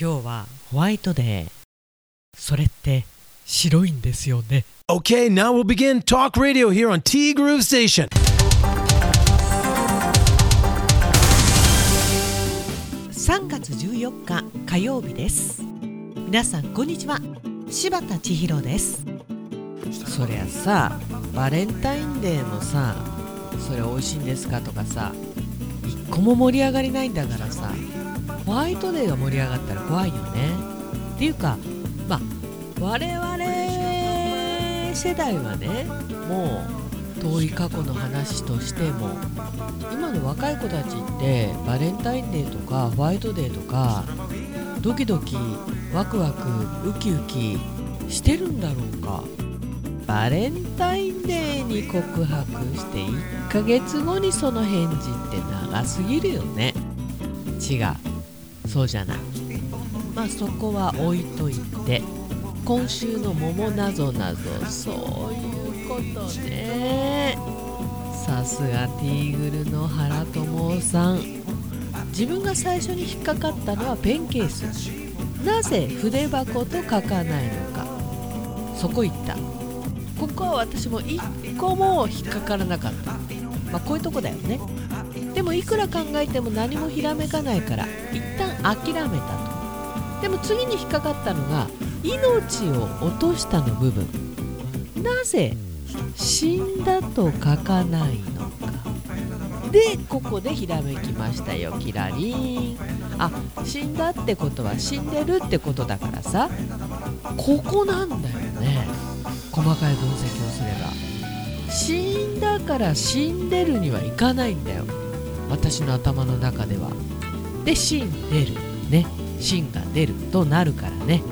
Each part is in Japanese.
今日はホワイトデー。それって白いんですよね。Okay, now we'll begin Talk Radio here on T Groove Station. 3月14日火曜日です。皆さんこんにちは。柴田千尋です。そりゃさバレンタインデーのさそれ美味しいんですかとかさ一個も盛り上がりないんだからさホワイトデーが盛り上がったら怖いよね。っていうかまあ我々世代はねもう遠い過去の話としても今の若い子たちってバレンタインデーとかホワイトデーとかドキドキワクワクウキウキしてるんだろうか。バレンタインデーに告白して1ヶ月後にその返事って長すぎるよね。違う。そうじゃな。まあそこは置いといて今週の桃なぞなぞそういうことね。さすがティーグルの原智さん。自分が最初に引っかかったのはペンケース。なぜ筆箱と書かないのか。そこ行った。ここは私も一個も引っかからなかった。まあこういうとこだよね。でもいくら考えても何もひらめかないから一旦諦めたと。でも次に引っかかったのが命を落としたの部分。なぜ死んだと書かないのか。でここでひらめきましたよキラリン。あ死んだってことは死んでるってことだからさ。ここなんだよね。細かい分析をすれば。死んだから死んでるにはいかないんだよ。私の頭の中では。で死んでるね。芯が出るとなるからね。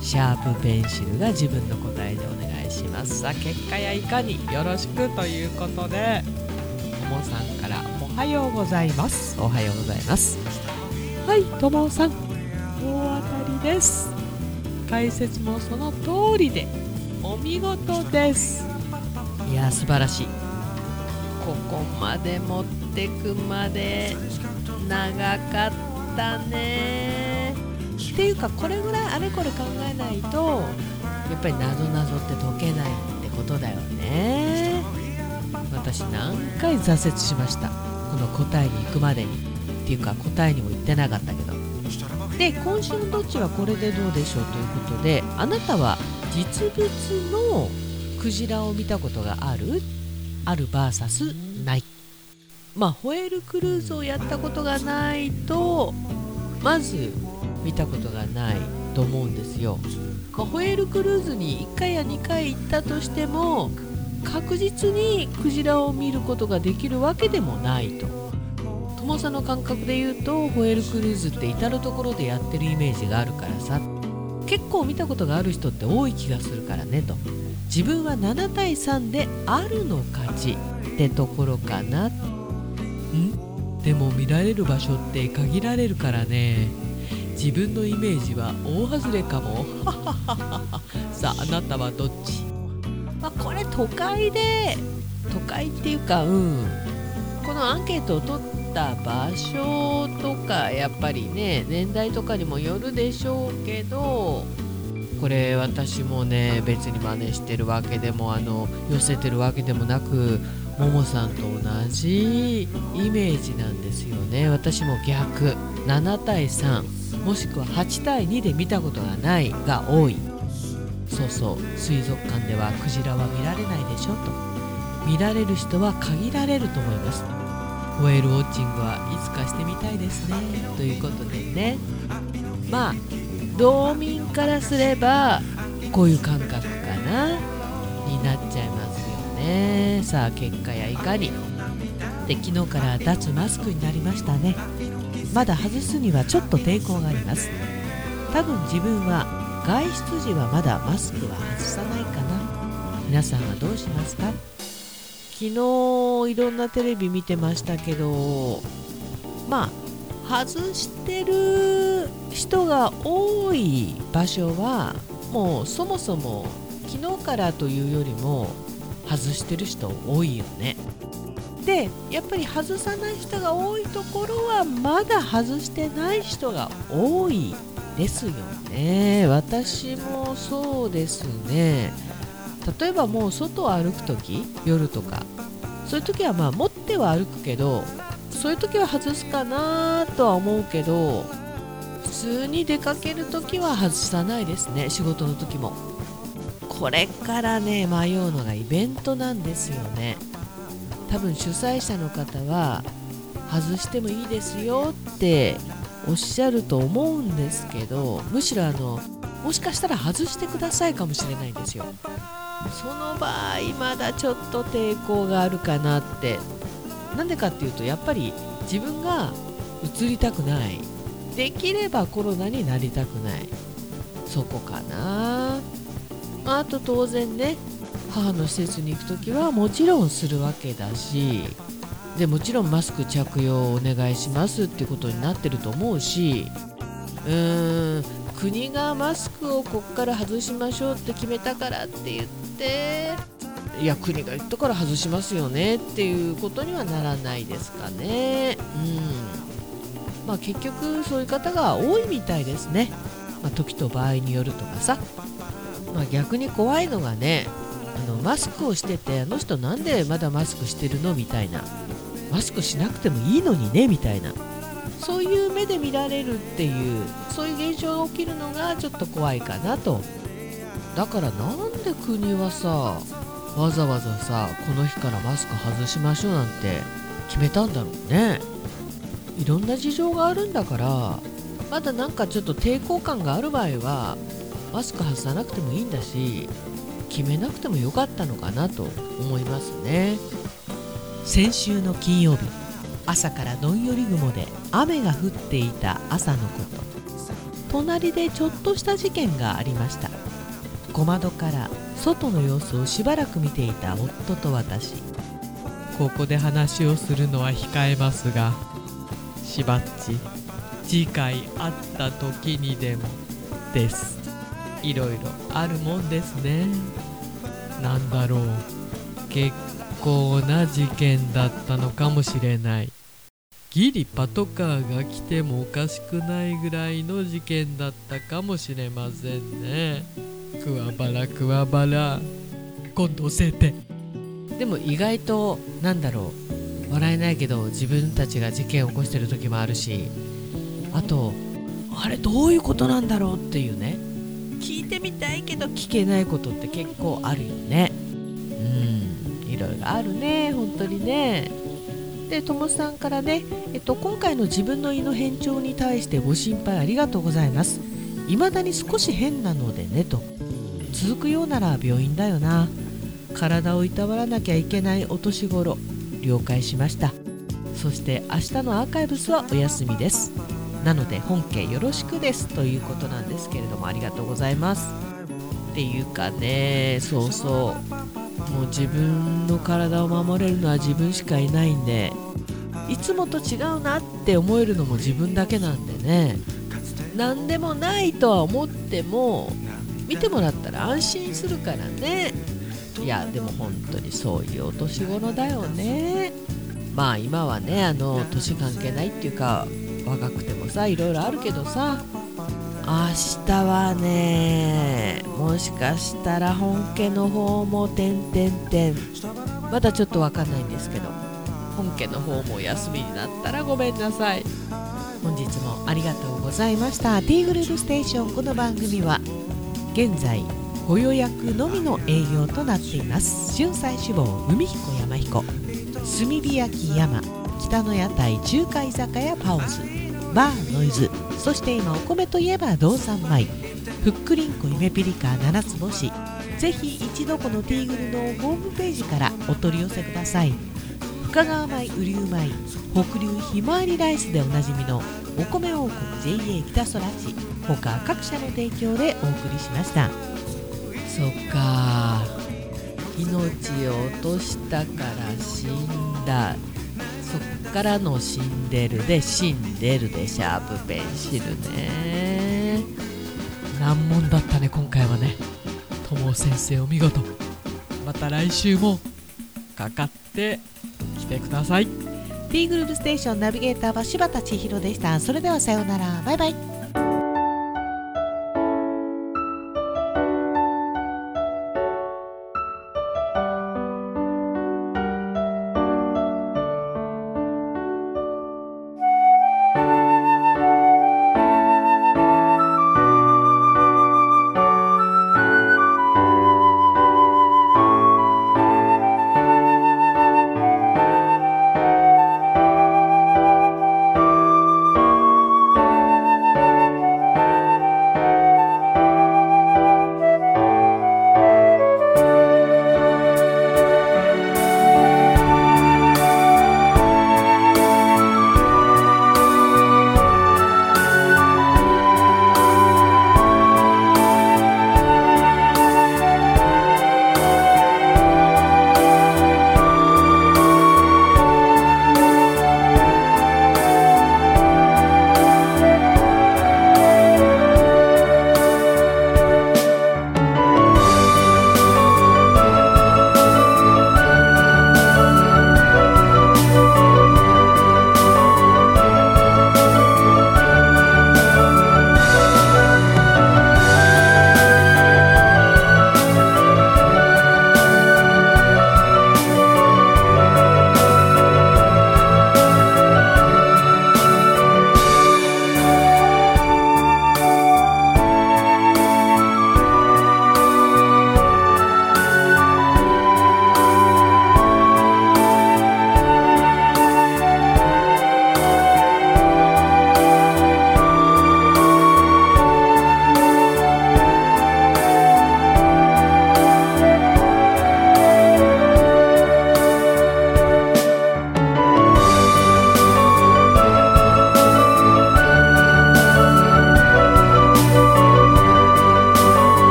シャープペンシルが自分の答えでお願いします。さあ結果やいかによろしくということでともさんからおはようございます。おはようございます。はいともさん大当たりです。解説もその通りでお見事です。いや素晴らしい。ここまで持ってくまで長かったね。っていうかこれぐらいあれこれ考えないとやっぱりなぞなぞって解けないってことだよね。私何回挫折しました。この答えに行くまでに。っていうか答えにも行ってなかったけど。で今週のどっちはこれでどうでしょうということであなたは実物のクジラを見たことがある？ある VS ない。まあホエールクルーズをやったことがないとまず見たことがないと思うんですよ、ホエールクルーズに1回や2回行ったとしても確実にクジラを見ることができるわけでもないと。友さんの感覚で言うとホエールクルーズって至る所でやってるイメージがあるからさ。結構見たことがある人って多い気がするからねと。自分は7対3であるの勝ちってところかな。ってん？でも見られる場所って限られるからね。自分のイメージは大外れかも。さああなたはどっち、まあ、これ都会で都会っていうかうん。このアンケートを取った場所とかやっぱりね年代とかにもよるでしょうけどこれ私もね別に真似してるわけでもあの寄せてるわけでもなくももさんと同じイメージなんですよね。私も逆。7対3もしくは8対2で見たことがないが多い。そうそう。水族館ではクジラは見られないでしょと。見られる人は限られると思います。ホエールウォッチングはいつかしてみたいですね。ということでね。まあ道民からすればこういう感覚かな。になっちゃいね。さあ結果やいかに。で昨日から脱マスクになりましたね。まだ外すにはちょっと抵抗があります。多分自分は外出時はまだマスクは外さないかな。皆さんはどうしますか？昨日いろんなテレビ見てましたけどまあ外してる人が多い場所はもうそもそも昨日からというよりも外してる人多いよね。でやっぱり外さない人が多いところはまだ外してない人が多いですよね。私もそうですね。例えばもう外を歩く時夜とか。そういう時はまあ持っては歩くけどそういう時は外すかなとは思うけど普通に出かける時は外さないですね仕事の時も。これからね迷うのがイベントなんですよね。多分主催者の方は外してもいいですよっておっしゃると思うんですけどむしろあのもしかしたら外してくださいかもしれないんですよ。その場合まだちょっと抵抗があるかなって。なんでかっていうとやっぱり自分が移りたくない。できればコロナになりたくない。そこかな、あ、と当然ね母の施設に行く時はもちろんするわけだしでもちろんマスク着用をお願いしますっていうことになってると思うしうーん国がマスクをこっから外しましょうって決めたからって言っていや国が言ったから外しますよねっていうことにはならないですかね。うん。まあ、結局そういう方が多いみたいですね、まあ、時と場合によるとかさ、まあ、逆に怖いのがねあのマスクをしててあの人なんでまだマスクしてるのみたいな。マスクしなくてもいいのにねみたいな。そういう目で見られるっていうそういう現象が起きるのがちょっと怖いかなと。だからなんで国はさわざわざさこの日からマスク外しましょうなんて決めたんだろうね。いろんな事情があるんだからまだなんかちょっと抵抗感がある場合はマスク外さなくてもいいんだし決めなくてもよかったのかなと思いますね。先週の金曜日朝からどんより雲で雨が降っていた朝のこと。隣でちょっとした事件がありました。小窓から外の様子をしばらく見ていた夫と私。ここで話をするのは控えますがしばっち次回会った時にでもです。いろいろあるもんですね。なんだろう。結構な事件だったのかもしれない。ギリパトカーが来てもおかしくないぐらいの事件だったかもしれませんね。クワバラクワバラ今度教えて。でも意外となんだろう。笑えないけど自分たちが事件を起こしてる時もあるし。あとあれどういうことなんだろうっていうね。聞いてみたいけど聞けないことって結構あるよね。うん。いろいろあるね。本当にね。でともさんからね、えっと、今回の自分の胃の変調に対してご心配ありがとうございます。未だに少し変なのでねと。続くようなら病院だよな。体をいたわらなきゃいけないお年頃了解しました。そして明日のアーカイブスはお休みです。なので本家よろしくですということなんですけれどもありがとうございます。っていうかねそうそうもう自分の体を守れるのは自分しかいないんでいつもと違うなって思えるのも自分だけなんでね何でもないとは思っても見てもらったら安心するからね。いやでも本当にそういうお年頃だよね。まあ今はねあの年関係ないっていうか若くてもさいろいろあるけどさ明日はねもしかしたら本家の方も点々点まだちょっとわかんないんですけど本家の方も休みになったらごめんなさい。本日もありがとうございました。ティーグループステーション。この番組は現在ご予約のみの営業となっています。春菜志望海彦山彦炭火焼山北の屋台中華居酒屋パオズ。バーノイズ。そして今お米といえば道産米。ふっくりんこ夢ピリカ七つ星。ぜひ一度このティーグルのホームページからお取り寄せください。深川米雨竜米北流ひまわりライスでおなじみのお米王国 JA 北空地。他各社の提供でお送りしました。そっか。命を落としたから死んだ。そっからのシンデルでシンデルでシャープペンシルね。難問だったね今回はね。友先生お見事。また来週もかかってきてください。T グループステーションナビゲーターは柴田千尋でした。それではさようなら。バイバイ。